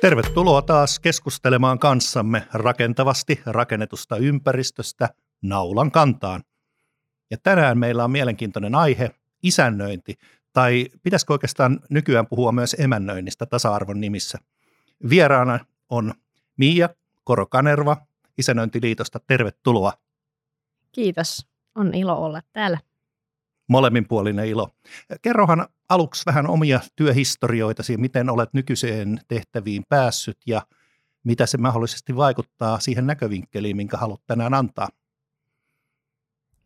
Tervetuloa taas keskustelemaan kanssamme rakentavasti rakennetusta ympäristöstä naulan kantaan. Ja tänään meillä on mielenkiintoinen aihe, isännöinti, tai pitäisikö oikeastaan nykyään puhua myös emännöinnistä tasa-arvon nimissä. Vieraana on Miia Korokanerva Isännöintiliitosta. Tervetuloa. Kiitos. On ilo olla täällä. Molemminpuolinen ilo. Kerrohan aluksi vähän omia työhistorioitasi, miten olet nykyiseen tehtäviin päässyt ja mitä se mahdollisesti vaikuttaa siihen näkövinkkeliin, minkä haluat tänään antaa.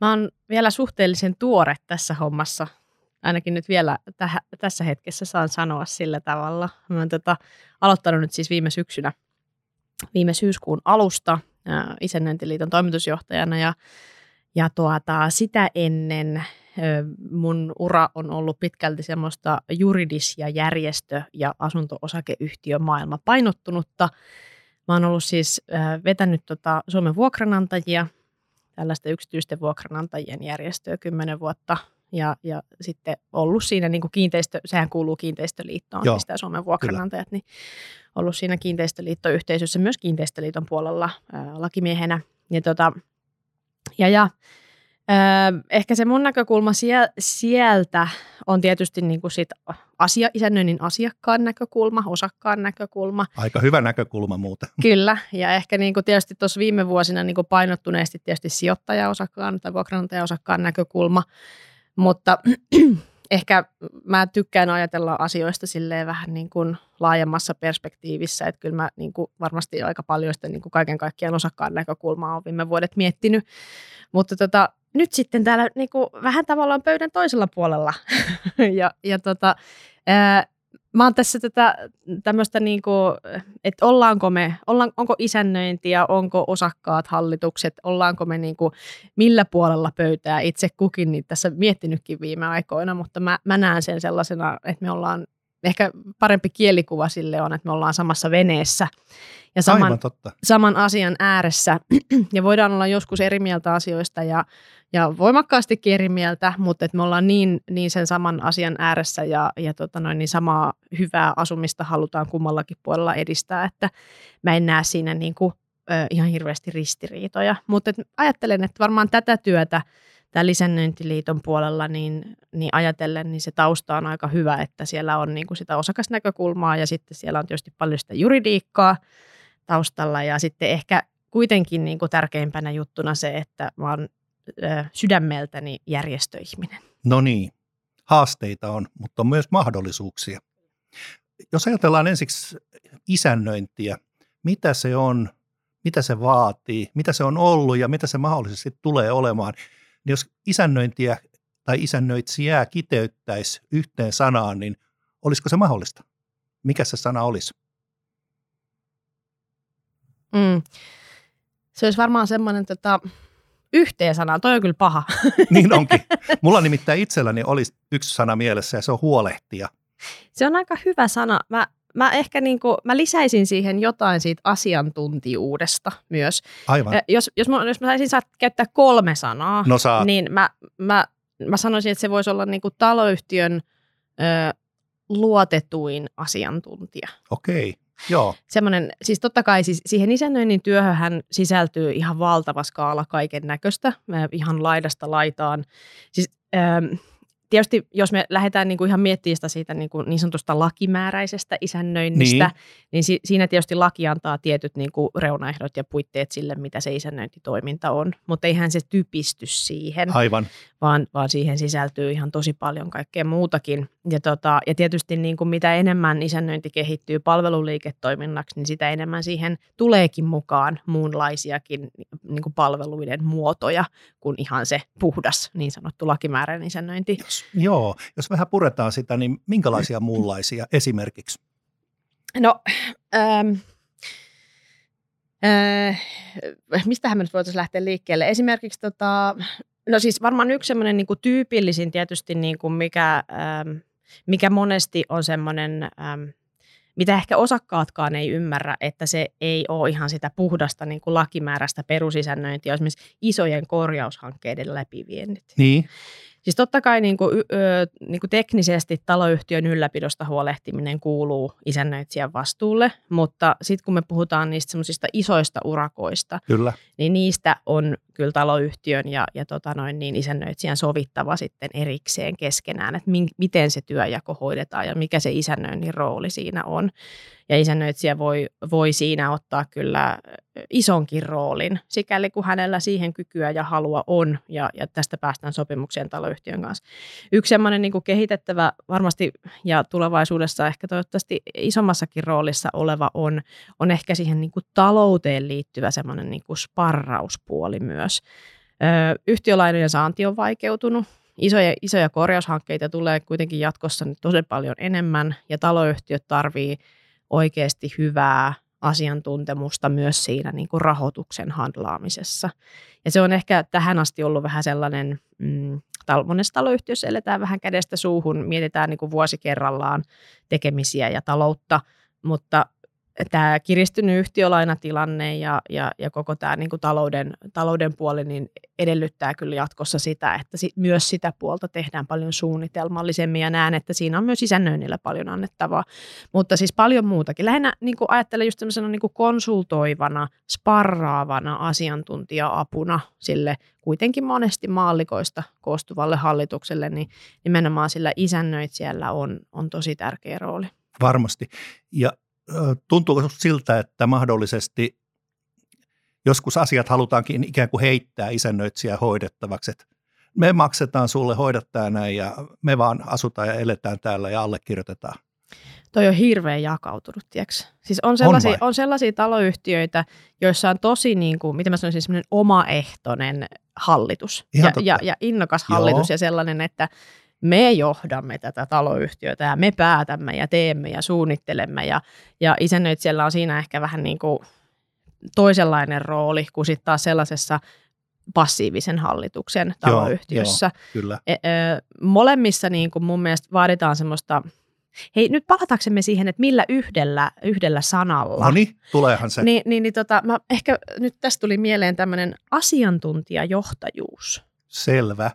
Mä oon vielä suhteellisen tuore tässä hommassa. Ainakin nyt vielä täh- tässä hetkessä saan sanoa sillä tavalla. Mä oon tota, aloittanut nyt siis viime syksynä, viime syyskuun alusta Isännöintiliiton toimitusjohtajana ja, ja tuota, sitä ennen mun ura on ollut pitkälti semmoista juridis- ja järjestö- ja asunto-osakeyhtiömaailma painottunutta. Mä oon ollut siis vetänyt tota Suomen vuokranantajia, tällaista yksityisten vuokranantajien järjestöä kymmenen vuotta ja, ja sitten ollut siinä niin kuin kiinteistö, sehän kuuluu kiinteistöliittoon, Joo. siis Suomen vuokranantajat, Kyllä. niin ollut siinä kiinteistöliittoyhteisössä myös kiinteistöliiton puolella ää, lakimiehenä. Ja, tota, ja, ja Öö, ehkä se mun näkökulma sieltä on tietysti niin kuin sit asia, isännöinnin asiakkaan näkökulma, osakkaan näkökulma. Aika hyvä näkökulma muuten. Kyllä, ja ehkä niin kuin tietysti tuossa viime vuosina niin kuin painottuneesti tietysti sijoittaja-osakkaan tai vuokranantaja-osakkaan näkökulma, mutta ehkä mä tykkään ajatella asioista silleen vähän niin kuin laajemmassa perspektiivissä, että kyllä mä niin kuin varmasti aika paljon sitä niin kuin kaiken kaikkiaan osakkaan näkökulmaa on viime vuodet miettinyt, mutta tota, nyt sitten täällä niin kuin, vähän tavallaan pöydän toisella puolella. ja, ja tota, ää, mä oon tässä tätä tämmöistä, niin että ollaanko me, ollaan, onko isännöinti ja onko osakkaat, hallitukset, ollaanko me niin kuin, millä puolella pöytää itse kukin niin tässä miettinytkin viime aikoina, mutta mä, mä näen sen sellaisena, että me ollaan ehkä parempi kielikuva sille on, että me ollaan samassa veneessä ja saman, totta. saman asian ääressä. ja voidaan olla joskus eri mieltä asioista ja, ja voimakkaastikin eri mieltä, mutta että me ollaan niin, niin sen saman asian ääressä ja, ja tota noin, niin samaa hyvää asumista halutaan kummallakin puolella edistää, että mä en näe siinä niin kuin, ö, ihan hirveästi ristiriitoja. Mutta ajattelen, että varmaan tätä työtä tämä lisännöintiliiton puolella, niin, niin ajatellen, niin se tausta on aika hyvä, että siellä on niin kuin sitä osakasnäkökulmaa ja sitten siellä on tietysti paljon sitä juridiikkaa taustalla ja sitten ehkä kuitenkin niin kuin tärkeimpänä juttuna se, että mä oon sydämeltäni järjestöihminen. No niin, haasteita on, mutta on myös mahdollisuuksia. Jos ajatellaan ensiksi isännöintiä, mitä se on, mitä se vaatii, mitä se on ollut ja mitä se mahdollisesti tulee olemaan – jos isännöintiä tai isännöitsijää kiteyttäisi yhteen sanaan, niin olisiko se mahdollista? Mikä se sana olisi? Mm. Se olisi varmaan semmoinen tota, yhteen sana. Toi on kyllä paha. niin onkin. Mulla nimittäin itselläni olisi yksi sana mielessä ja se on huolehtia. Se on aika hyvä sana. Mä mä ehkä niin kuin, mä lisäisin siihen jotain siitä asiantuntijuudesta myös. Aivan. Jos, jos, mä, jos mä saisin saa käyttää kolme sanaa, no saat. niin mä, mä, mä sanoisin, että se voisi olla niin kuin taloyhtiön ö, luotetuin asiantuntija. Okei. Joo. Semmoinen, siis totta kai siis siihen isännöinnin työhön sisältyy ihan valtava skaala kaiken näköistä, ihan laidasta laitaan. Siis, ähm, tietysti jos me lähdetään niin kuin ihan miettimään sitä siitä niin, kuin niin sanotusta lakimääräisestä isännöinnistä, niin, niin si- siinä tietysti laki antaa tietyt niin kuin reunaehdot ja puitteet sille, mitä se isännöintitoiminta on, mutta eihän se typisty siihen, Aivan. Vaan, vaan siihen sisältyy ihan tosi paljon kaikkea muutakin. Ja, tota, ja tietysti niin kuin mitä enemmän isännöinti kehittyy palveluliiketoiminnaksi, niin sitä enemmän siihen tuleekin mukaan muunlaisiakin niin kuin palveluiden muotoja kuin ihan se puhdas niin sanottu lakimääräinen isännöinti. Jos, joo, jos vähän puretaan sitä, niin minkälaisia muunlaisia esimerkiksi? No, ähm, äh, mistähän me nyt voitaisiin lähteä liikkeelle? Esimerkiksi tota, no siis varmaan yksi semmoinen niin kuin tyypillisin tietysti, niin kuin mikä, ähm, mikä monesti on semmoinen, ähm, mitä ehkä osakkaatkaan ei ymmärrä, että se ei ole ihan sitä puhdasta niin kuin lakimääräistä perusisännöintiä, esimerkiksi isojen korjaushankkeiden läpiviennit. Niin. Siis totta kai niin kuin, ö, niin kuin teknisesti taloyhtiön ylläpidosta huolehtiminen kuuluu isännöitsijän vastuulle, mutta sitten kun me puhutaan niistä semmoisista isoista urakoista, Kyllä. niin niistä on kyllä taloyhtiön ja, ja tota noin, niin isännöitsijän sovittava sitten erikseen keskenään, että min, miten se työjako hoidetaan ja mikä se isännöinnin rooli siinä on. Ja isännöitsijä voi, voi siinä ottaa kyllä isonkin roolin, sikäli kun hänellä siihen kykyä ja halua on, ja, ja tästä päästään sopimukseen taloyhtiön kanssa. Yksi sellainen niin kehitettävä varmasti ja tulevaisuudessa ehkä toivottavasti isommassakin roolissa oleva on, on ehkä siihen niin kuin talouteen liittyvä semmoinen niin kuin sparrauspuoli myös. Ö, yhtiölainojen saanti on vaikeutunut, isoja, isoja korjaushankkeita tulee kuitenkin jatkossa nyt tosi paljon enemmän, ja taloyhtiöt tarvii oikeasti hyvää asiantuntemusta myös siinä niin kuin rahoituksen handlaamisessa. Ja se on ehkä tähän asti ollut vähän sellainen, mm, monessa taloyhtiössä eletään vähän kädestä suuhun, mietitään niin kuin vuosi kerrallaan tekemisiä ja taloutta, mutta tämä kiristynyt yhtiölainatilanne ja, ja, ja koko tämä niin kuin talouden, talouden puoli niin edellyttää kyllä jatkossa sitä, että si, myös sitä puolta tehdään paljon suunnitelmallisemmin ja näen, että siinä on myös isännöinnillä paljon annettavaa, mutta siis paljon muutakin. Lähinnä niin kuin ajattelen just sellaisena niin kuin konsultoivana, sparraavana asiantuntija-apuna sille kuitenkin monesti maallikoista koostuvalle hallitukselle, niin nimenomaan sillä isännöitsijällä on, on tosi tärkeä rooli. Varmasti. Ja tuntuuko siltä, että mahdollisesti joskus asiat halutaankin ikään kuin heittää isännöitsijä hoidettavaksi, että me maksetaan sulle, hoidattaa näin ja me vaan asutaan ja eletään täällä ja allekirjoitetaan. Toi on hirveän jakautunut, tiiäks? Siis on sellaisia, on, on sellaisia taloyhtiöitä, joissa on tosi, niin kuin, miten mä sanoisin, semmoinen omaehtoinen hallitus ja, ja, ja innokas hallitus Joo. ja sellainen, että me johdamme tätä taloyhtiötä ja me päätämme ja teemme ja suunnittelemme ja, ja isännöitsijällä on siinä ehkä vähän niin kuin toisenlainen rooli kuin sitten taas sellaisessa passiivisen hallituksen taloyhtiössä. Joo, joo, kyllä. E, e, molemmissa niin kuin mun mielestä vaaditaan semmoista Hei, nyt palataksemme siihen, että millä yhdellä, yhdellä sanalla. No niin, tuleehan se. Niin, niin, niin tota, mä ehkä nyt tästä tuli mieleen tämmöinen asiantuntijajohtajuus. Selvä.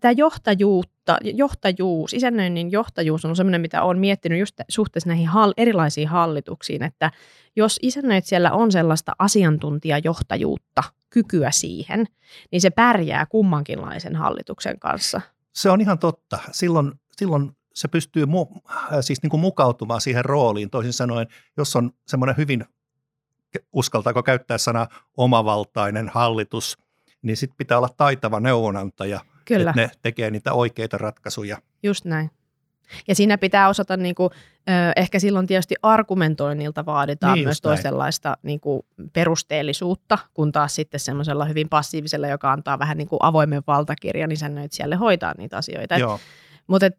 Tämä johtajuutta, johtajuus, isännöinnin johtajuus on sellainen, mitä olen miettinyt just suhteessa näihin hall, erilaisiin hallituksiin, että jos isännöitsijällä on sellaista asiantuntijajohtajuutta, kykyä siihen, niin se pärjää kummankinlaisen hallituksen kanssa. Se on ihan totta. Silloin, silloin se pystyy mu, äh, siis niin kuin mukautumaan siihen rooliin. Toisin sanoen, jos on semmoinen hyvin, uskaltaako käyttää sana omavaltainen hallitus – niin sitten pitää olla taitava neuvonantaja, Kyllä. että ne tekee niitä oikeita ratkaisuja. Just näin. Ja siinä pitää osata, niin kuin, ehkä silloin tietysti argumentoinnilta vaaditaan niin myös toisenlaista niin kuin perusteellisuutta, kun taas sitten semmoisella hyvin passiivisella, joka antaa vähän niin kuin avoimen valtakirjan isännöitsijälle hoitaa niitä asioita. Mutta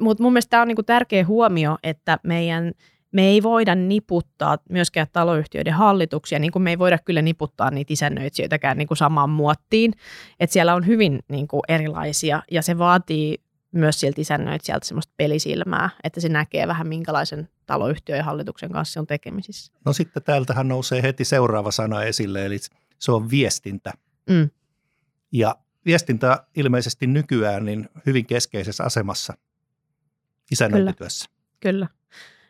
mut mun mielestä tämä on niin kuin tärkeä huomio, että meidän me ei voida niputtaa myöskään taloyhtiöiden hallituksia, niin kuin me ei voida kyllä niputtaa niitä isännöitsijöitäkään niin kuin samaan muottiin. Että siellä on hyvin niin kuin erilaisia ja se vaatii myös sieltä isännöitsijältä semmoista pelisilmää, että se näkee vähän minkälaisen taloyhtiön ja hallituksen kanssa se on tekemisissä. No sitten täältähän nousee heti seuraava sana esille, eli se on viestintä. Mm. Ja viestintä ilmeisesti nykyään niin hyvin keskeisessä asemassa isännöintityössä. Kyllä. Kyllä.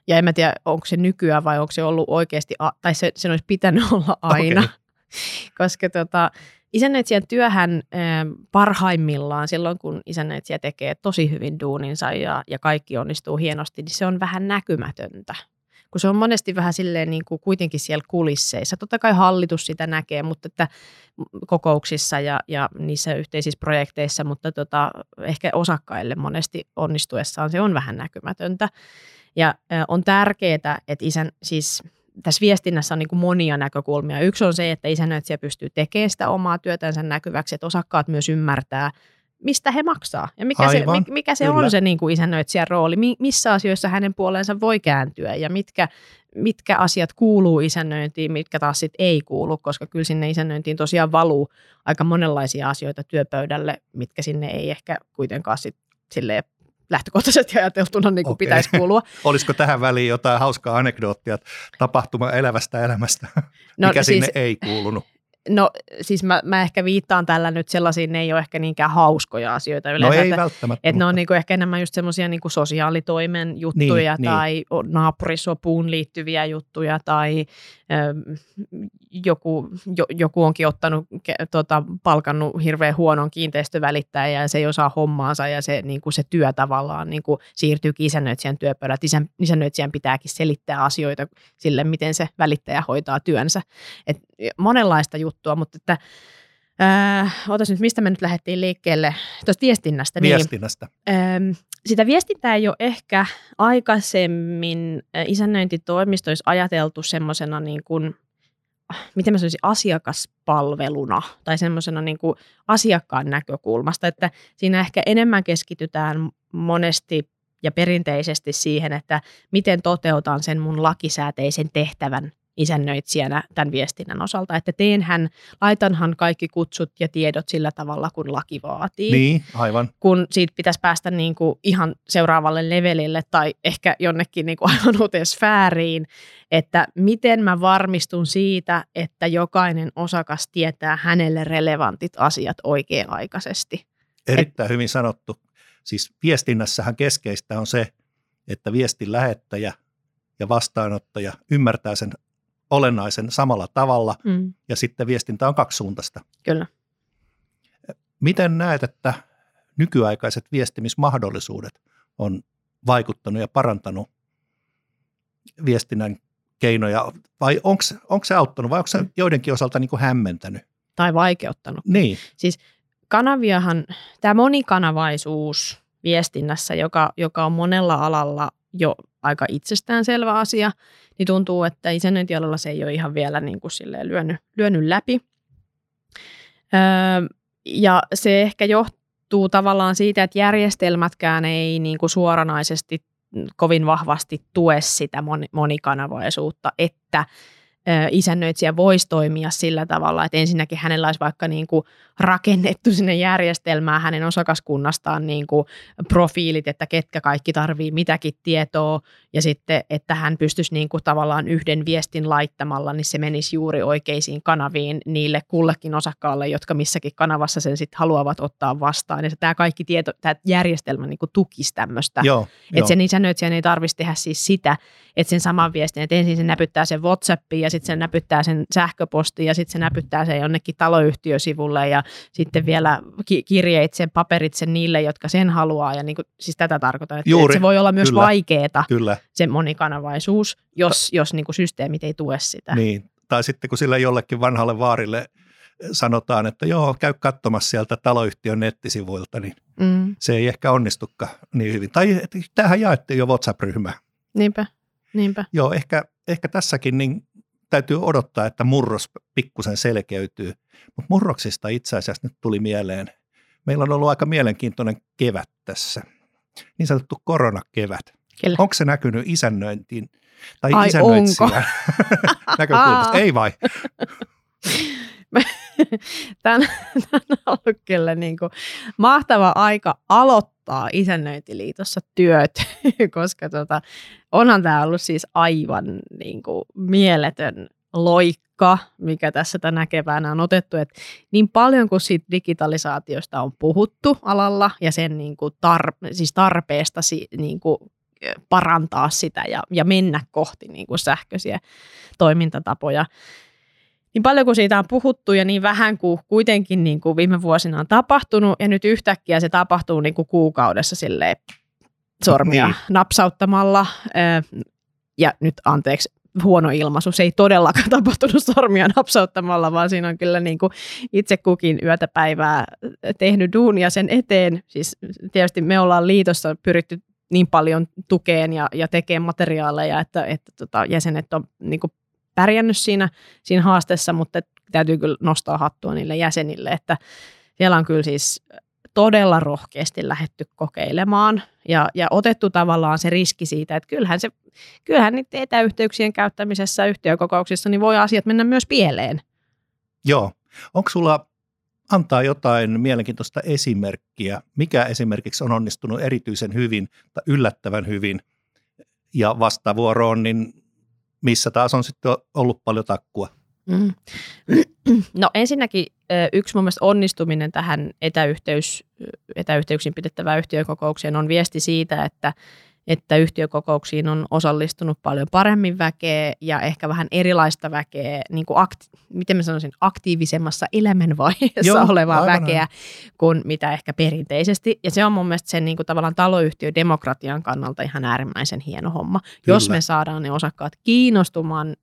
Ja en mä tiedä, onko se nykyään vai onko se ollut oikeasti, tai se, sen olisi pitänyt olla aina. Okay. Koska tota, isännöitsijän työhän parhaimmillaan silloin, kun isännöitsijä tekee tosi hyvin duuninsa ja, ja kaikki onnistuu hienosti, niin se on vähän näkymätöntä. Kun se on monesti vähän silleen niin kuin kuitenkin siellä kulisseissa. Totta kai hallitus sitä näkee, mutta että kokouksissa ja, ja niissä yhteisissä projekteissa, mutta tota, ehkä osakkaille monesti onnistuessaan se on vähän näkymätöntä. Ja on tärkeää, että isän, siis tässä viestinnässä on niin monia näkökulmia. Yksi on se, että isännöitsijä pystyy tekemään sitä omaa työtänsä näkyväksi, että osakkaat myös ymmärtää, mistä he maksaa. Ja mikä Aivan, se, mikä se on se niin kuin isännöitsijän rooli, missä asioissa hänen puoleensa voi kääntyä? Ja mitkä, mitkä asiat kuuluu isännöintiin, mitkä taas sit ei kuulu, koska kyllä sinne isännöintiin tosiaan valuu aika monenlaisia asioita työpöydälle, mitkä sinne ei ehkä kuitenkaan sit silleen lähtökohtaisesti ajateltuna niin kuin okay. pitäisi kuulua. Olisiko tähän väliin jotain hauskaa anekdoottia tapahtuma elävästä elämästä, no, mikä siis, sinne ei kuulunut? No siis mä, mä ehkä viittaan tällä nyt sellaisiin, ne ei ole ehkä niinkään hauskoja asioita No yleensä. ei että, välttämättä. että ne on niinku ehkä enemmän just semmoisia niinku sosiaalitoimen juttuja Niin, tai o- naapurisopuun liittyviä juttuja tai ö, joku, jo, joku onkin ottanut, ke- tota, palkannut hirveän huonon kiinteistövälittäjän ja se ei osaa hommaansa ja se, niinku se työ tavallaan niinku siirtyykin isännöitsijän työpöydään. että Isän, isännöitsijän pitääkin selittää asioita sille, miten se välittäjä hoitaa työnsä. Et monenlaista juttua, mutta että Äh, otas nyt, mistä me nyt lähdettiin liikkeelle? Tuosta viestinnästä. Niin, viestinnästä. Öm, sitä viestintää ei ole ehkä aikaisemmin äh, isännöintitoimistoissa ajateltu semmoisena niin kuin, miten mä sanoisin, asiakaspalveluna tai semmoisena niin kuin asiakkaan näkökulmasta, että siinä ehkä enemmän keskitytään monesti ja perinteisesti siihen, että miten toteutan sen mun lakisääteisen tehtävän isännöitsijänä tämän viestinnän osalta, että teenhän, laitanhan kaikki kutsut ja tiedot sillä tavalla, kun laki vaatii Niin, aivan. kun siitä pitäisi päästä niin kuin ihan seuraavalle levelille tai ehkä jonnekin niin kuin aivan uuteen sfääriin, että miten mä varmistun siitä, että jokainen osakas tietää hänelle relevantit asiat oikea-aikaisesti. Erittäin hyvin sanottu. Siis viestinnässähän keskeistä on se, että viestin lähettäjä ja vastaanottaja ymmärtää sen olennaisen samalla tavalla Mm, ja sitten viestintä on kaksisuuntaista. kyllä. Miten näet, että nykyaikaiset viestimismahdollisuudet on vaikuttanut ja parantanut viestinnän keinoja vai onko se auttanut vai onko se joidenkin osalta niin kuin hämmentänyt? Tai vaikeuttanut. Niin, Kanaviahan, tämä monikanavaisuus viestinnässä, joka, joka on monella alalla jo aika itsestäänselvä asia, niin tuntuu, että isännöintialalla se ei ole ihan vielä niin kuin silleen lyönyt, lyönyt läpi. Öö, ja se ehkä johtuu tavallaan siitä, että järjestelmätkään ei niin kuin suoranaisesti kovin vahvasti tue sitä moni- monikanavaisuutta, että isännöitsijä voisi toimia sillä tavalla, että ensinnäkin hänellä olisi vaikka niin kuin rakennettu sinne järjestelmään hänen osakaskunnastaan niin kuin profiilit, että ketkä kaikki tarvii mitäkin tietoa ja sitten, että hän pystyisi niin kuin tavallaan yhden viestin laittamalla, niin se menisi juuri oikeisiin kanaviin niille kullekin osakkaalle, jotka missäkin kanavassa sen sitten haluavat ottaa vastaan. Ja se- tämä kaikki tieto, tämä järjestelmä niin kuin tukisi tämmöistä. joo. Että sen isännöitsijän ei tarvitsisi tehdä siis sitä, että sen saman viestin, että ensin se näpyttää sen WhatsAppiin ja sitten se näpyttää sen sähköpostiin ja sitten se näpyttää sen jonnekin taloyhtiösivulle ja sitten vielä ki- kirjeitse, paperitse niille, jotka sen haluaa. Ja niin kuin, siis tätä tarkoitan, että, Juuri, että se voi olla myös kyllä. vaikeaa Kyllä, se monikanavaisuus, jos, jos niin kuin systeemit ei tue sitä. niin. Tai sitten kun sille jollekin vanhalle vaarille sanotaan, että joo, käy katsomassa sieltä taloyhtiön nettisivuilta, niin Mm, se ei ehkä onnistukaan niin hyvin. Tai tämähän jaettiin jo WhatsApp-ryhmään. niinpä, niinpä. Joo, ehkä, ehkä tässäkin niin täytyy odottaa, että murros pikkusen selkeytyy. Mutta murroksista itse asiassa nyt tuli mieleen. Meillä on ollut aika mielenkiintoinen kevät tässä. Niin sanottu koronakevät. Kyllä. Onko se näkynyt isännöintiin tai Ai, isännöitsijän näkökulmasta? Ei vai? Tämä on ollut kyllä niin kuin mahtava aika aloittaa isännöintiliitossa työt, koska tota, onhan tämä ollut siis aivan niin kuin mieletön loikka, mikä tässä tänä keväänä on otettu. Et niin paljon kuin siitä digitalisaatiosta on puhuttu alalla ja sen niin kuin tar- siis tarpeesta niin kuin parantaa sitä ja, ja mennä kohti niin kuin sähköisiä toimintatapoja, niin paljon kuin siitä on puhuttu ja niin vähän kuin kuitenkin niin kuin viime vuosina on tapahtunut ja nyt yhtäkkiä se tapahtuu niin kuin kuukaudessa silleen sormia Niin. napsauttamalla. Ö, Ja nyt anteeksi, huono ilmaisu. Se ei todellakaan tapahtunut sormia napsauttamalla, vaan siinä on kyllä niin kuin itse kukin yötä päivää tehnyt duunia sen eteen. Siis tietysti me ollaan liitossa pyritty niin paljon tukeen ja, ja tekemään materiaaleja, että, että tota, jäsenet on niin kuin pärjännyt siinä, siinä haasteessa, mutta täytyy kyllä nostaa hattua niille jäsenille, että siellä on kyllä siis todella rohkeasti lähetty kokeilemaan ja, ja otettu tavallaan se riski siitä, että kyllähän, se, kyllähän niiden etäyhteyksien käyttämisessä yhtiökokouksissa niin voi asiat mennä myös pieleen. Joo. Onko sulla antaa jotain mielenkiintoista esimerkkiä, mikä esimerkiksi on onnistunut erityisen hyvin tai yllättävän hyvin ja vastavuoroon, niin missä taas on sitten ollut paljon takkua? Mm. No ensinnäkin yksi mun mielestä onnistuminen tähän etäyhteys, etäyhteyksiin pidettävään yhtiökokoukseen on viesti siitä, että että yhtiökokouksiin on osallistunut paljon paremmin väkeä ja ehkä vähän erilaista väkeä, niin kuin akti- miten mä sanoisin, aktiivisemmassa elämänvaiheessa Joo, olevaa väkeä näin. kuin mitä ehkä perinteisesti. Ja se on mun mielestä sen niin kuin tavallaan taloyhtiödemokratian kannalta ihan äärimmäisen hieno homma. Kyllä. Jos me saadaan ne osakkaat kiinnostumaan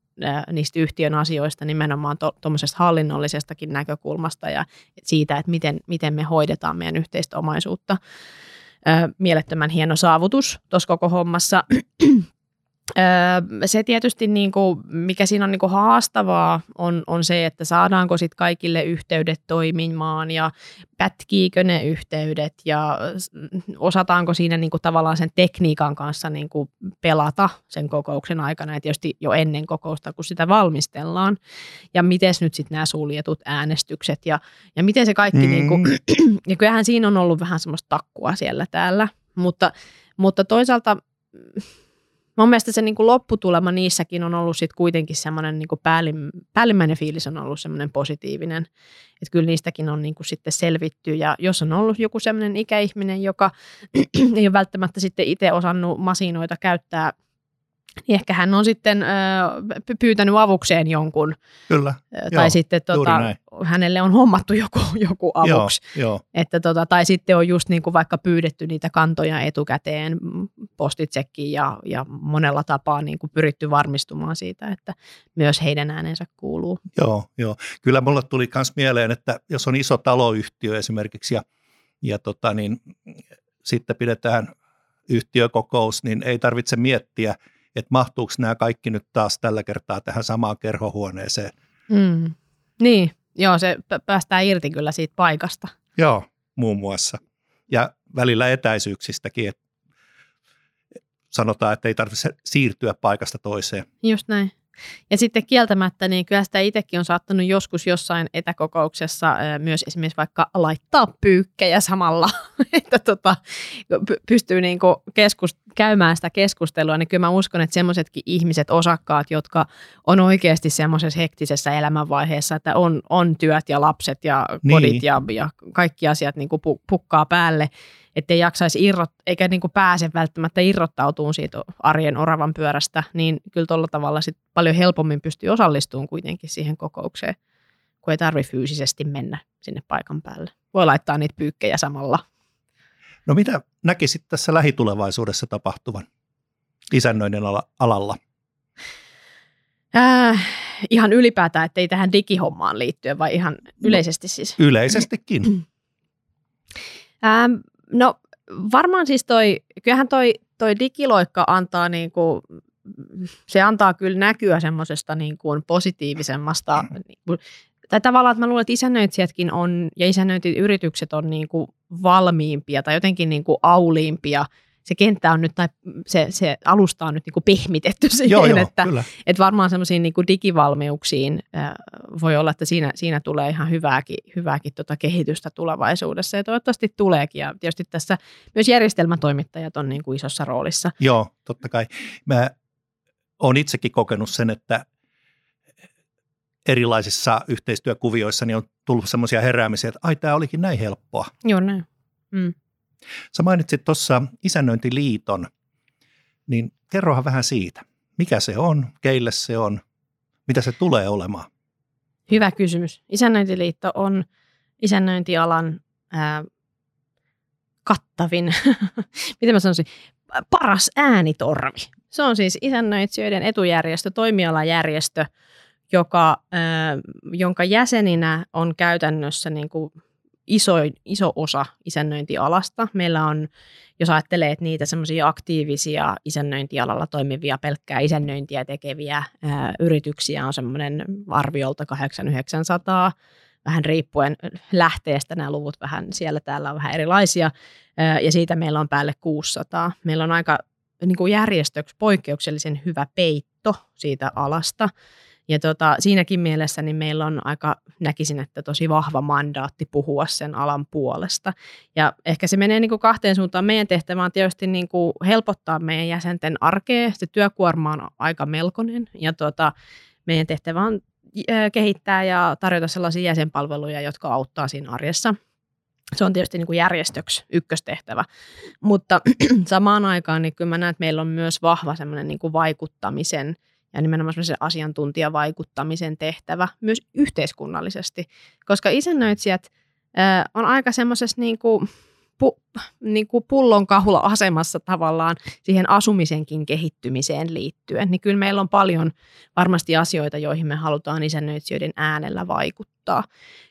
niistä yhtiön asioista nimenomaan tuommoisesta to, hallinnollisestakin näkökulmasta ja siitä, että miten, miten me hoidetaan meidän yhteistä omaisuutta mielettömän hieno saavutus tuossa koko hommassa. Se tietysti, niin kuin, mikä siinä on niin kuin haastavaa, on, on se, että saadaanko sit kaikille yhteydet toimimaan ja pätkiikö ne yhteydet ja osataanko siinä niin kuin tavallaan sen tekniikan kanssa niin kuin pelata sen kokouksen aikana ja tietysti jo ennen kokousta, kun sitä valmistellaan. Ja miten nyt sitten nämä suljetut äänestykset ja, ja miten se kaikki, mm. niin kuin, ja kyllähän siinä on ollut vähän semmoista takkua siellä täällä, mutta, mutta toisaalta mun mielestä se niin kuin lopputulema niissäkin on ollut sit kuitenkin semmoinen niin kuin päällim, päällimmäinen fiilis on ollut semmoinen positiivinen, että kyllä niistäkin on niin kuin sitten selvitty. Ja jos on ollut joku semmoinen ikäihminen, joka ei ole välttämättä sitten itse osannut masinoita käyttää – niin ehkä hän on sitten ö, pyytänyt avukseen jonkun. Kyllä. Tai joo, sitten tota, hänelle on hommattu joku, joku avuksi. Joo, joo. Että tota, tai sitten on just niin kuin vaikka pyydetty niitä kantoja etukäteen postitsekkiin ja, ja monella tapaa niin kuin pyritty varmistumaan siitä, että myös heidän äänensä kuuluu. Joo, joo. Kyllä mulle tuli myös mieleen, että jos on iso taloyhtiö esimerkiksi ja, ja tota, niin, sitten pidetään yhtiökokous, niin ei tarvitse miettiä – että mahtuuko nämä kaikki nyt taas tällä kertaa tähän samaan kerhohuoneeseen. Mm. Niin, joo, se päästään irti kyllä siitä paikasta. Joo, muun muassa. Ja välillä etäisyyksistäkin, että sanotaan, että ei tarvitse siirtyä paikasta toiseen. Just näin. Ja sitten kieltämättä, niin kyllä sitä itsekin on saattanut joskus jossain etäkokouksessa myös esimerkiksi vaikka laittaa pyykkejä samalla, että tota, pystyy niin kuin keskus, käymään sitä keskustelua, niin kyllä mä uskon, että semmoisetkin ihmiset, osakkaat, jotka on oikeasti semmoisessa hektisessä elämänvaiheessa, että on, on työt ja lapset ja kodit niin. ja, ja kaikki asiat niin kuin pukkaa päälle, ettei jaksaisi irrot, eikä niin kuin pääse välttämättä irrottautumaan siitä arjen oravan pyörästä, niin kyllä tuolla tavalla sit paljon helpommin pystyy osallistumaan kuitenkin siihen kokoukseen, kun ei tarvitse fyysisesti mennä sinne paikan päälle. Voi laittaa niitä pyykkejä samalla. No mitä näkisit tässä lähitulevaisuudessa tapahtuvan isännöiden alalla? Äh, ihan ylipäätään, ettei tähän digihommaan liittyen, vai ihan yleisesti siis? Yleisestikin. ähm, No varmaan siis toi, kyllähän toi, toi digiloikka antaa niin kuin, se antaa kyllä näkyä semmoisesta niin kuin positiivisemmasta, niin kuin, tai tavallaan, että mä luulen, että isännöitsijätkin on, ja isännöintiyritykset on niin kuin valmiimpia tai jotenkin niin kuin auliimpia – se kenttä on nyt, tai se, se alusta on nyt niin kuin pehmitetty siihen, joo, joo, että, että varmaan semmoisiin niin digivalmiuksiin äh, voi olla, että siinä, siinä tulee ihan hyvääkin, hyvääkin tota kehitystä tulevaisuudessa ja toivottavasti tuleekin ja tietysti tässä myös järjestelmätoimittajat on niin kuin isossa roolissa. Joo, totta kai. Mä olen itsekin kokenut sen, että erilaisissa yhteistyökuvioissa niin on tullut semmoisia heräämisiä, että ai tämä olikin näin helppoa. Joo, näin. Mm. Sä mainitsit tuossa isännöintiliiton, niin kerrohan vähän siitä. Mikä se on, keille se on, mitä se tulee olemaan? Hyvä kysymys. Isännöintiliitto on isännöintialan ää, kattavin, miten mä sanoisin, paras äänitorvi. Se on siis isännöitsijöiden etujärjestö, toimialajärjestö, joka, ää, jonka jäseninä on käytännössä niin kuin iso, iso osa isännöintialasta. Meillä on, jos ajattelee, että niitä semmoisia aktiivisia isännöintialalla toimivia, pelkkää isännöintiä tekeviä ää, yrityksiä on semmoinen arviolta 8900, vähän riippuen lähteestä nämä luvut vähän siellä täällä on vähän erilaisia, ää, ja siitä meillä on päälle 600. Meillä on aika niin kuin järjestöksi poikkeuksellisen hyvä peitto siitä alasta. Ja tota, siinäkin mielessä niin meillä on aika, näkisin, että tosi vahva mandaatti puhua sen alan puolesta. Ja ehkä se menee niin kuin kahteen suuntaan. Meidän tehtävä on tietysti niin kuin helpottaa meidän jäsenten arkea. Se työkuorma on aika melkoinen ja tota, meidän tehtävä on kehittää ja tarjota sellaisia jäsenpalveluja, jotka auttaa siinä arjessa. Se on tietysti niin kuin järjestöksi ykköstehtävä, mutta samaan aikaan niin kyllä mä näen, että meillä on myös vahva semmoinen niin kuin vaikuttamisen ja nimenomaan semmoisen asiantuntijavaikuttamisen tehtävä myös yhteiskunnallisesti, koska isännöitsijät on aika semmoisessa niin kuin pu, niin kuin pullonkahula asemassa tavallaan siihen asumisenkin kehittymiseen liittyen, niin kyllä meillä on paljon varmasti asioita, joihin me halutaan isännöitsijöiden äänellä vaikuttaa.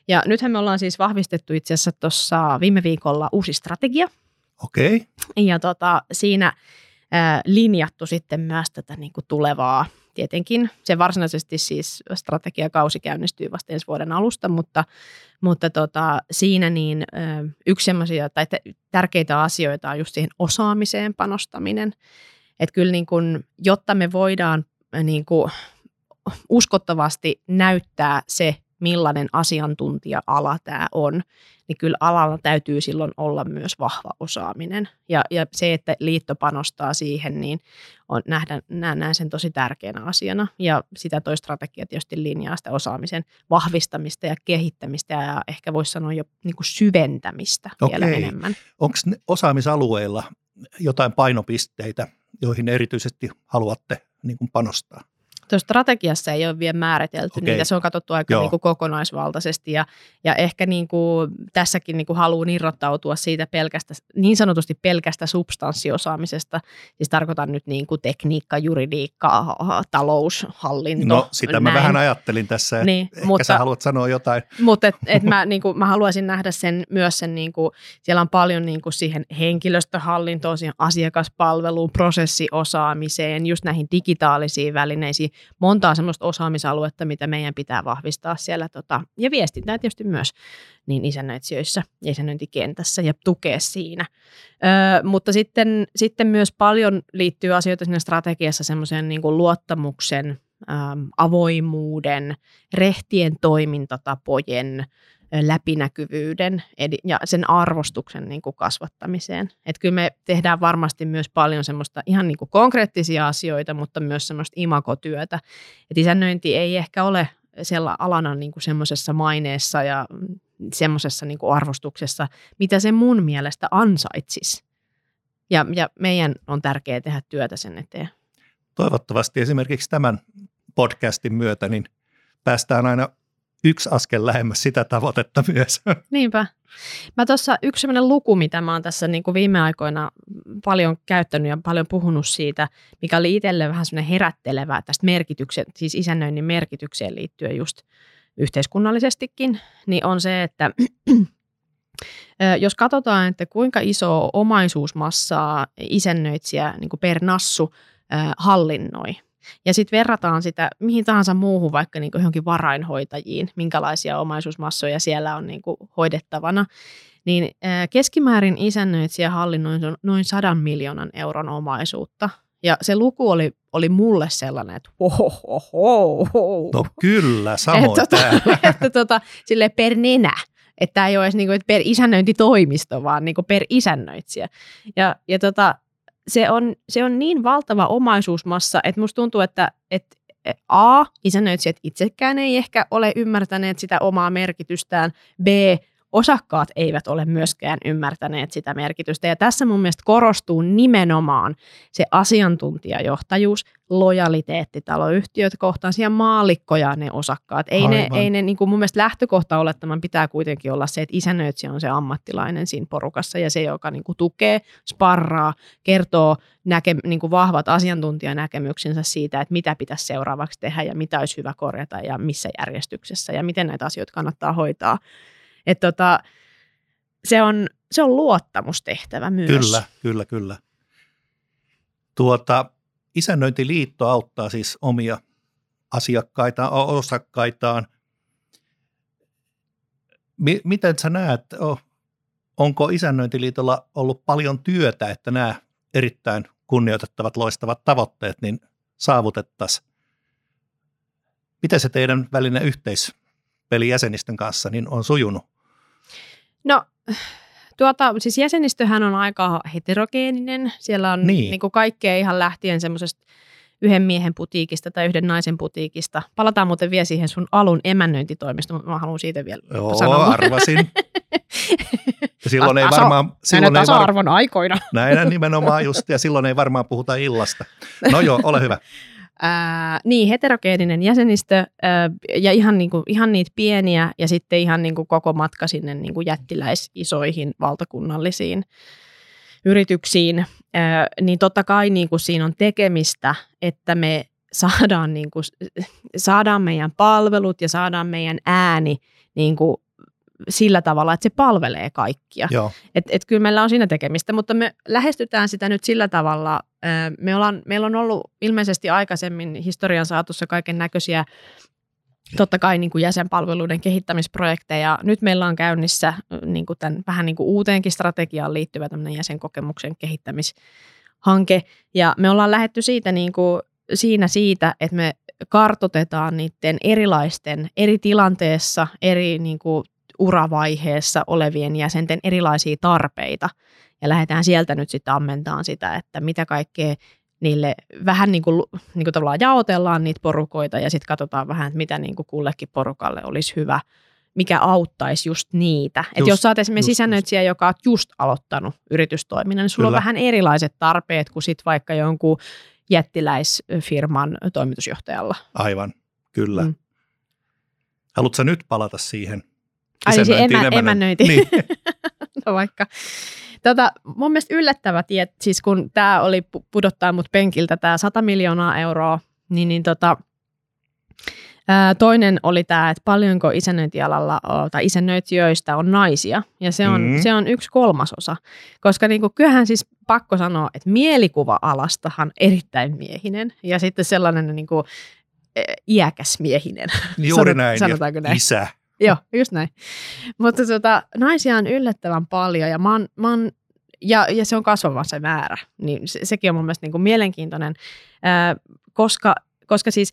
Ja nythän me ollaan siis vahvistettu itse asiassa tuossa viime viikolla uusi strategia. Okei. Okay. Ja tota, siinä linjattu sitten myös tätä niin kuin tulevaa tietenkin se varsinaisesti siis strategiakausi käynnistyy vasta ensi vuoden alusta, mutta, mutta tota, siinä niin yksi semmoisia tai tärkeitä asioita on just siihen osaamiseen panostaminen. Että kyllä niin kun, jotta me voidaan niin kuin uskottavasti näyttää se, millainen asiantuntija-ala tämä on, niin kyllä alalla täytyy silloin olla myös vahva osaaminen. Ja, ja se, että liitto panostaa siihen, niin on, nähdään, näen sen tosi tärkeänä asiana. Ja sitä toi strategia tietysti linjaa sitä osaamisen vahvistamista ja kehittämistä ja ehkä voisi sanoa jo niin kuin syventämistä Okei. vielä enemmän. Onko osaamisalueilla jotain painopisteitä, joihin erityisesti haluatte niin kuin panostaa? Tuossa strategiassa ei ole vielä määritelty okay. niitä, se on katsottu aika niin kuin kokonaisvaltaisesti ja, ja ehkä niin kuin tässäkin niin kuin haluaa irrottautua siitä pelkästä, niin sanotusti pelkästä substanssiosaamisesta, siis tarkoitan nyt niin kuin tekniikka, juridiikka, talous, hallinto. No sitä näin. mä vähän ajattelin tässä, niin, ehkä mutta, sä haluat sanoa jotain. Mutta et, et mä, niin kuin, mä haluaisin nähdä sen myös sen, niin kuin, siellä on paljon niin kuin siihen henkilöstöhallintoon, siihen asiakaspalveluun, prosessiosaamiseen, just näihin digitaalisiin välineisiin, montaa semmoista osaamisaluetta, mitä meidän pitää vahvistaa siellä. Tota, ja viestintää tietysti myös niin isännöitsijöissä ja isännöintikentässä ja tukea siinä. Ö, mutta sitten, sitten myös paljon liittyy asioita siinä strategiassa semmoiseen niin luottamuksen, äm, avoimuuden, rehtien toimintatapojen, läpinäkyvyyden ja sen arvostuksen niin kuin kasvattamiseen. Et kyllä me tehdään varmasti myös paljon semmoista ihan niin kuin konkreettisia asioita, mutta myös semmoista imakotyötä. Et isännöinti ei ehkä ole siellä alana niin kuin semmoisessa maineessa ja semmoisessa niin kuin arvostuksessa, mitä se mun mielestä ansaitsisi. Ja, ja meidän on tärkeää tehdä työtä sen eteen. Toivottavasti esimerkiksi tämän podcastin myötä niin päästään aina yksi askel lähemmäs sitä tavoitetta myös. Niinpä. Mä tuossa yksi sellainen luku, mitä mä oon tässä niin kuin viime aikoina paljon käyttänyt ja paljon puhunut siitä, mikä oli itselle vähän semmoinen herättelevä tästä merkityksen, siis isännöinnin merkitykseen liittyen just yhteiskunnallisestikin, niin on se, että jos katsotaan, että kuinka iso omaisuusmassaa isännöitsijä niin kuin per nassu hallinnoi, ja sitten verrataan sitä mihin tahansa muuhun, vaikka niin kuin johonkin varainhoitajiin, minkälaisia omaisuusmassoja siellä on niin kuin hoidettavana, niin keskimäärin isännöitsijä hallinnoi noin sadan miljoonan euron omaisuutta. Ja se luku oli, oli mulle sellainen, että ohohoho. No kyllä, samoin että, tota, että tota, sille per nenä. Että tämä ei ole edes niin kuin, per isännöintitoimisto, vaan niin kuin per isännöitsijä. Ja, ja tota, se on, se on niin valtava omaisuusmassa, että musta tuntuu, että, että A, isännöitsijät itsekään ei ehkä ole ymmärtäneet sitä omaa merkitystään, B, osakkaat eivät ole myöskään ymmärtäneet sitä merkitystä. Ja tässä mun mielestä korostuu nimenomaan se asiantuntijajohtajuus, lojaliteetti taloyhtiöt kohtaan, ja maallikkoja ne osakkaat. Ei Aivan. ne, ei ne niin kuin mun mielestä lähtökohta olettaman pitää kuitenkin olla se, että isännöitsijä on se ammattilainen siinä porukassa ja se, joka niin kuin tukee, sparraa, kertoo näke, niin kuin vahvat asiantuntijanäkemyksensä siitä, että mitä pitäisi seuraavaksi tehdä ja mitä olisi hyvä korjata ja missä järjestyksessä ja miten näitä asioita kannattaa hoitaa. Että tota, se, on, se on luottamustehtävä myös. Kyllä, kyllä, kyllä. Tuota, isännöintiliitto auttaa siis omia asiakkaitaan, osakkaitaan. M- miten sä näet, onko isännöintiliitolla ollut paljon työtä, että nämä erittäin kunnioitettavat, loistavat tavoitteet niin saavutettaisiin? Miten se teidän välinen yhteispeli jäsenistön kanssa niin on sujunut? No tuota, siis jäsenistöhän on aika heterogeeninen. Siellä on niin. Niin kuin kaikkea ihan lähtien semmoisesta yhden miehen putiikista tai yhden naisen putiikista. Palataan muuten vielä siihen sun alun emännöintitoimista, mä haluan siitä vielä Joo, sanoa. arvasin. Ja silloin ei varmaan... Silloin ei var... tasa-arvon aikoina. Näinä nimenomaan just, ja silloin ei varmaan puhuta illasta. No joo, ole hyvä. Ää, niin, heterogeeninen jäsenistö ää, ja ihan, niinku, ihan niitä pieniä ja sitten ihan niinku koko matka sinne niinku jättiläisisoihin valtakunnallisiin yrityksiin, ää, niin totta kai niinku siinä on tekemistä, että me saadaan, niinku, saadaan meidän palvelut ja saadaan meidän ääni niinku, sillä tavalla, että se palvelee kaikkia. Joo, Et, et kyllä meillä on siinä tekemistä, mutta me lähestytään sitä nyt sillä tavalla. Me ollaan, meillä on ollut ilmeisesti aikaisemmin historian saatossa kaiken näköisiä totta kai niin kuin jäsenpalveluiden kehittämisprojekteja. Nyt meillä on käynnissä niin kuin tämän, vähän niin kuin uuteenkin strategiaan liittyvä jäsenkokemuksen kehittämishanke. Ja me ollaan lähetty siitä niin kuin, siinä siitä, että me kartotetaan niiden erilaisten, eri tilanteessa, eri niin kuin, uravaiheessa olevien jäsenten erilaisia tarpeita. Ja lähdetään sieltä nyt sitten ammentaan sitä, että mitä kaikkea niille vähän niin kuin, niin kuin tavallaan jaotellaan niitä porukoita ja sitten katsotaan vähän, että mitä niin kuin kullekin porukalle olisi hyvä, mikä auttaisi just niitä. Että jos sä oot esimerkiksi just, sisännöitsijä, joka on just aloittanut yritystoiminnan, niin sulla Kyllä. on vähän erilaiset tarpeet kuin sitten vaikka jonkun jättiläisfirman toimitusjohtajalla. aivan, kyllä. Mm. Haluatko nyt palata siihen? Ai niin se emä, emännöinti. Niin. no vaikka. Tota, mun mielestä yllättävä tie, siis kun tämä oli pu- pudottaa mut penkiltä tämä 100 miljoonaa euroa, niin, niin tota, ää, toinen oli tämä, että paljonko isännöintialalla tai isännöitsijöistä on naisia, ja se on, Mm. se on yksi kolmasosa. Koska niinku, kyllähän siis pakko sanoa, että mielikuva-alastahan erittäin miehinen, ja sitten sellainen niinku, iäkäs miehinen. Juuri Sanot- näin. sanotaanko näin? Isä. Joo, just näin. Mutta tota, naisia on yllättävän paljon ja, mä oon, mä oon, ja, ja se on kasvava se määrä. Niin se, sekin on mun mielestä niin kuin mielenkiintoinen, ää, koska, koska siis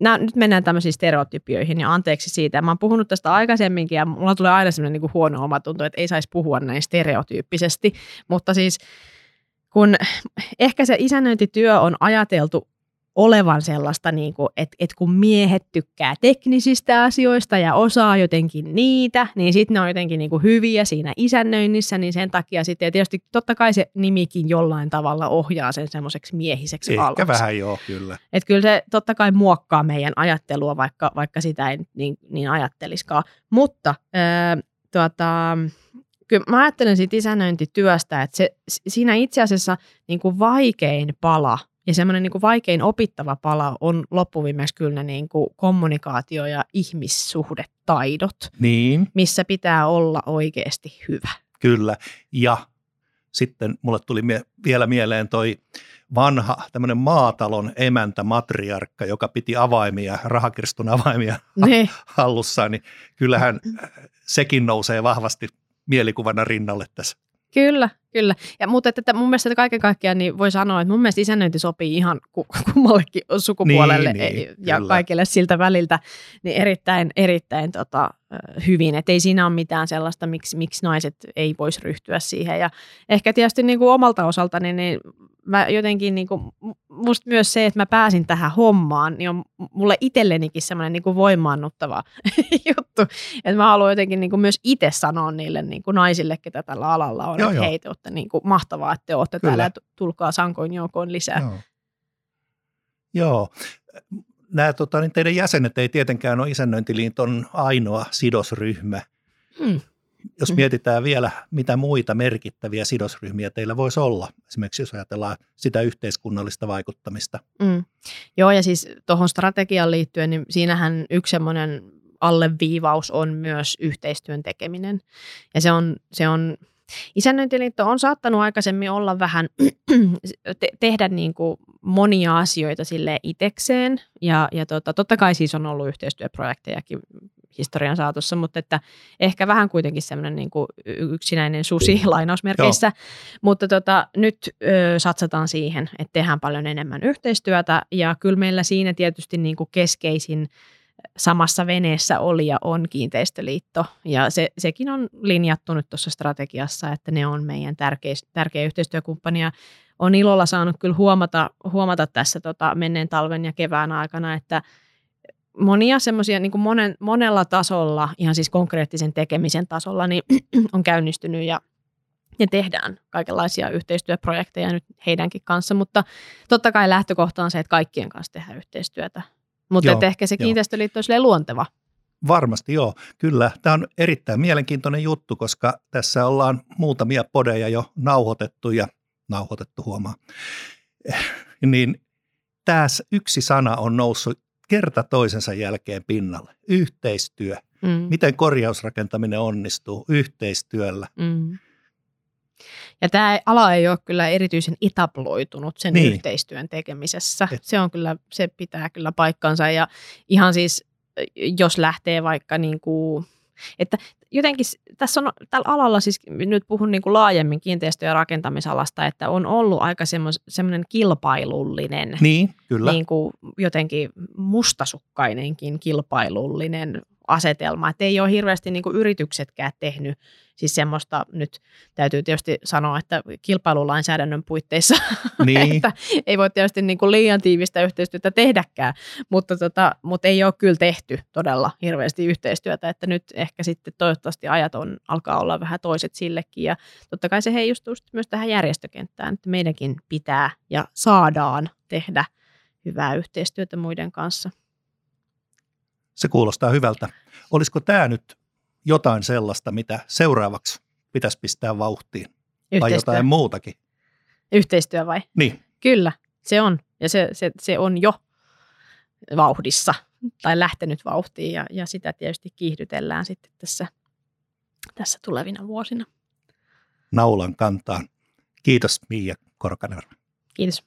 nää, nyt mennään tämmöisiin stereotypioihin ja anteeksi siitä. Mä oon puhunut tästä aikaisemminkin ja mulla tulee aina semmoinen niin kuin huono omatunto, että ei saisi puhua näin stereotyyppisesti. Mutta siis kun ehkä se isännöintityö on ajateltu olevan sellaista, niin kuin, että, että kun miehet tykkää teknisistä asioista ja osaa jotenkin niitä, niin sitten ne on jotenkin niin kuin hyviä siinä isännöinnissä, niin sen takia sitten, ja tietysti totta kai se nimikin jollain tavalla ohjaa sen semmoiseksi miehiseksi Ehkä alaksi. vähän joo, kyllä. Että kyllä se totta kai muokkaa meidän ajattelua, vaikka, vaikka sitä ei niin, niin ajatteliskaan. Mutta ää, tuota, kyllä mä ajattelen siitä isännöintityöstä, että se, siinä itse asiassa niin kuin vaikein pala ja semmoinen niin vaikein opittava pala on loppuviimeksi kyllä ne niin kuin kommunikaatio- ja ihmissuhdetaidot, Niin, missä pitää olla oikeasti hyvä. kyllä. Ja sitten mulle tuli mie- vielä mieleen toi vanha tämmöinen maatalon emäntä matriarkka, joka piti avaimia, rahakirstun avaimia Ne, hallussaan, niin kyllähän sekin nousee vahvasti mielikuvana rinnalle tässä. Kyllä, kyllä. Ja, mutta että mun mielestä että kaiken kaikkiaan niin voi sanoa, että mun mielestä isännöinti sopii ihan ku- kummallekin sukupuolelle Niin, niin, ja kyllä. kaikille siltä väliltä niin erittäin, erittäin tota, hyvin. Että ei siinä ole mitään sellaista, miksi, miksi naiset ei voisi ryhtyä siihen. Ja ehkä tietysti niin kuin omalta osaltani, niin mä jotenkin niin kuin, musta myös se, että mä pääsin tähän hommaan, niin on mulle itsellenikin semmoinen niin kuin voimaannuttava juttu. Että mä haluan jotenkin niin kuin myös itse sanoa niille niin kuin naisille, ketä tällä alalla on, Joo, että joo. hei, te olette niin kuin mahtavaa, että te olette Kyllä. täällä ja tulkaa sankoin joukoon lisää. Joo. Joo. Nämä tota, niin teidän jäsenet ei tietenkään ole Isännöintiliiton ainoa sidosryhmä. Hmm. Jos Mhm. mietitään vielä, mitä muita merkittäviä sidosryhmiä teillä voisi olla, esimerkiksi jos ajatellaan sitä yhteiskunnallista vaikuttamista. Mm. Joo, ja siis tuohon strategiaan liittyen, niin siinähän yksi semmoinen alleviivaus on myös yhteistyön tekeminen. Ja se on, se on Isännöintiliitto on saattanut aikaisemmin olla vähän, te- tehdä niin kuin monia asioita sille itekseen. Ja, ja tota, totta kai siis on ollut yhteistyöprojektejakin historian saatossa, mutta että ehkä vähän kuitenkin semmoinen niin kuin yksinäinen susi lainausmerkeissä. Mutta tota, nyt ö, satsataan siihen, että tehdään paljon enemmän yhteistyötä ja kyllä meillä siinä tietysti niin kuin keskeisin samassa veneessä oli ja on kiinteistöliitto. Ja se, sekin on linjattu nyt tuossa strategiassa, että ne on meidän tärkeä, tärkeä yhteistyökumppani. Ja on ilolla saanut kyllä huomata, huomata tässä tota, menneen talven ja kevään aikana, että monia semmoisia niin monen, monella tasolla, ihan siis konkreettisen tekemisen tasolla, niin on käynnistynyt ja, ja tehdään kaikenlaisia yhteistyöprojekteja nyt heidänkin kanssa, mutta totta kai lähtökohta on se, että kaikkien kanssa tehdään yhteistyötä. Mutta joo, ehkä se kiinteistöliitto olisi luonteva. Varmasti joo, kyllä. Tämä on erittäin mielenkiintoinen juttu, koska tässä ollaan muutamia podeja jo nauhoitettu ja nauhoitettu huomaa. Niin tämä yksi sana on noussut kerta toisensa jälkeen pinnalle. Yhteistyö. Mm. Miten korjausrakentaminen onnistuu yhteistyöllä. Mm. Ja tämä ala ei ole kyllä erityisen etabloitunut sen niin. yhteistyön tekemisessä. Et. Se on kyllä, se pitää kyllä paikkansa ja ihan siis, jos lähtee vaikka niin kuin, että jotenkin tässä on tällä alalla, siis nyt puhun niin kuin laajemmin kiinteistö- ja rakentamisalasta, että on ollut aika semmoinen kilpailullinen, niin, kyllä. Niin kuin jotenkin mustasukkainenkin kilpailullinen asetelma. Että ei ole hirveästi niin kuin yrityksetkään tehnyt siis semmoista, nyt täytyy tietysti sanoa, että kilpailulainsäädännön puitteissa, niin. että ei voi tietysti niin kuin liian tiivistä yhteistyötä tehdäkään, mutta, tota, mutta ei ole kyllä tehty todella hirveästi yhteistyötä, että nyt ehkä sitten toivottavasti ajat on, alkaa olla vähän toiset sillekin ja totta kai se heijustuu myös tähän järjestökenttään, että meidänkin pitää ja saadaan tehdä hyvää yhteistyötä muiden kanssa. Se kuulostaa hyvältä. Olisiko tämä nyt jotain sellaista, mitä seuraavaksi pitäisi pistää vauhtiin? Yhteistyö. Tai jotain muutakin? Yhteistyö vai? Niin. Kyllä, se on. Ja se, se, se on jo vauhdissa tai lähtenyt vauhtiin ja, ja sitä tietysti kiihdytellään sitten tässä, tässä tulevina vuosina. Naulan kantaan. Kiitos Miia Korkanen. Kiitos.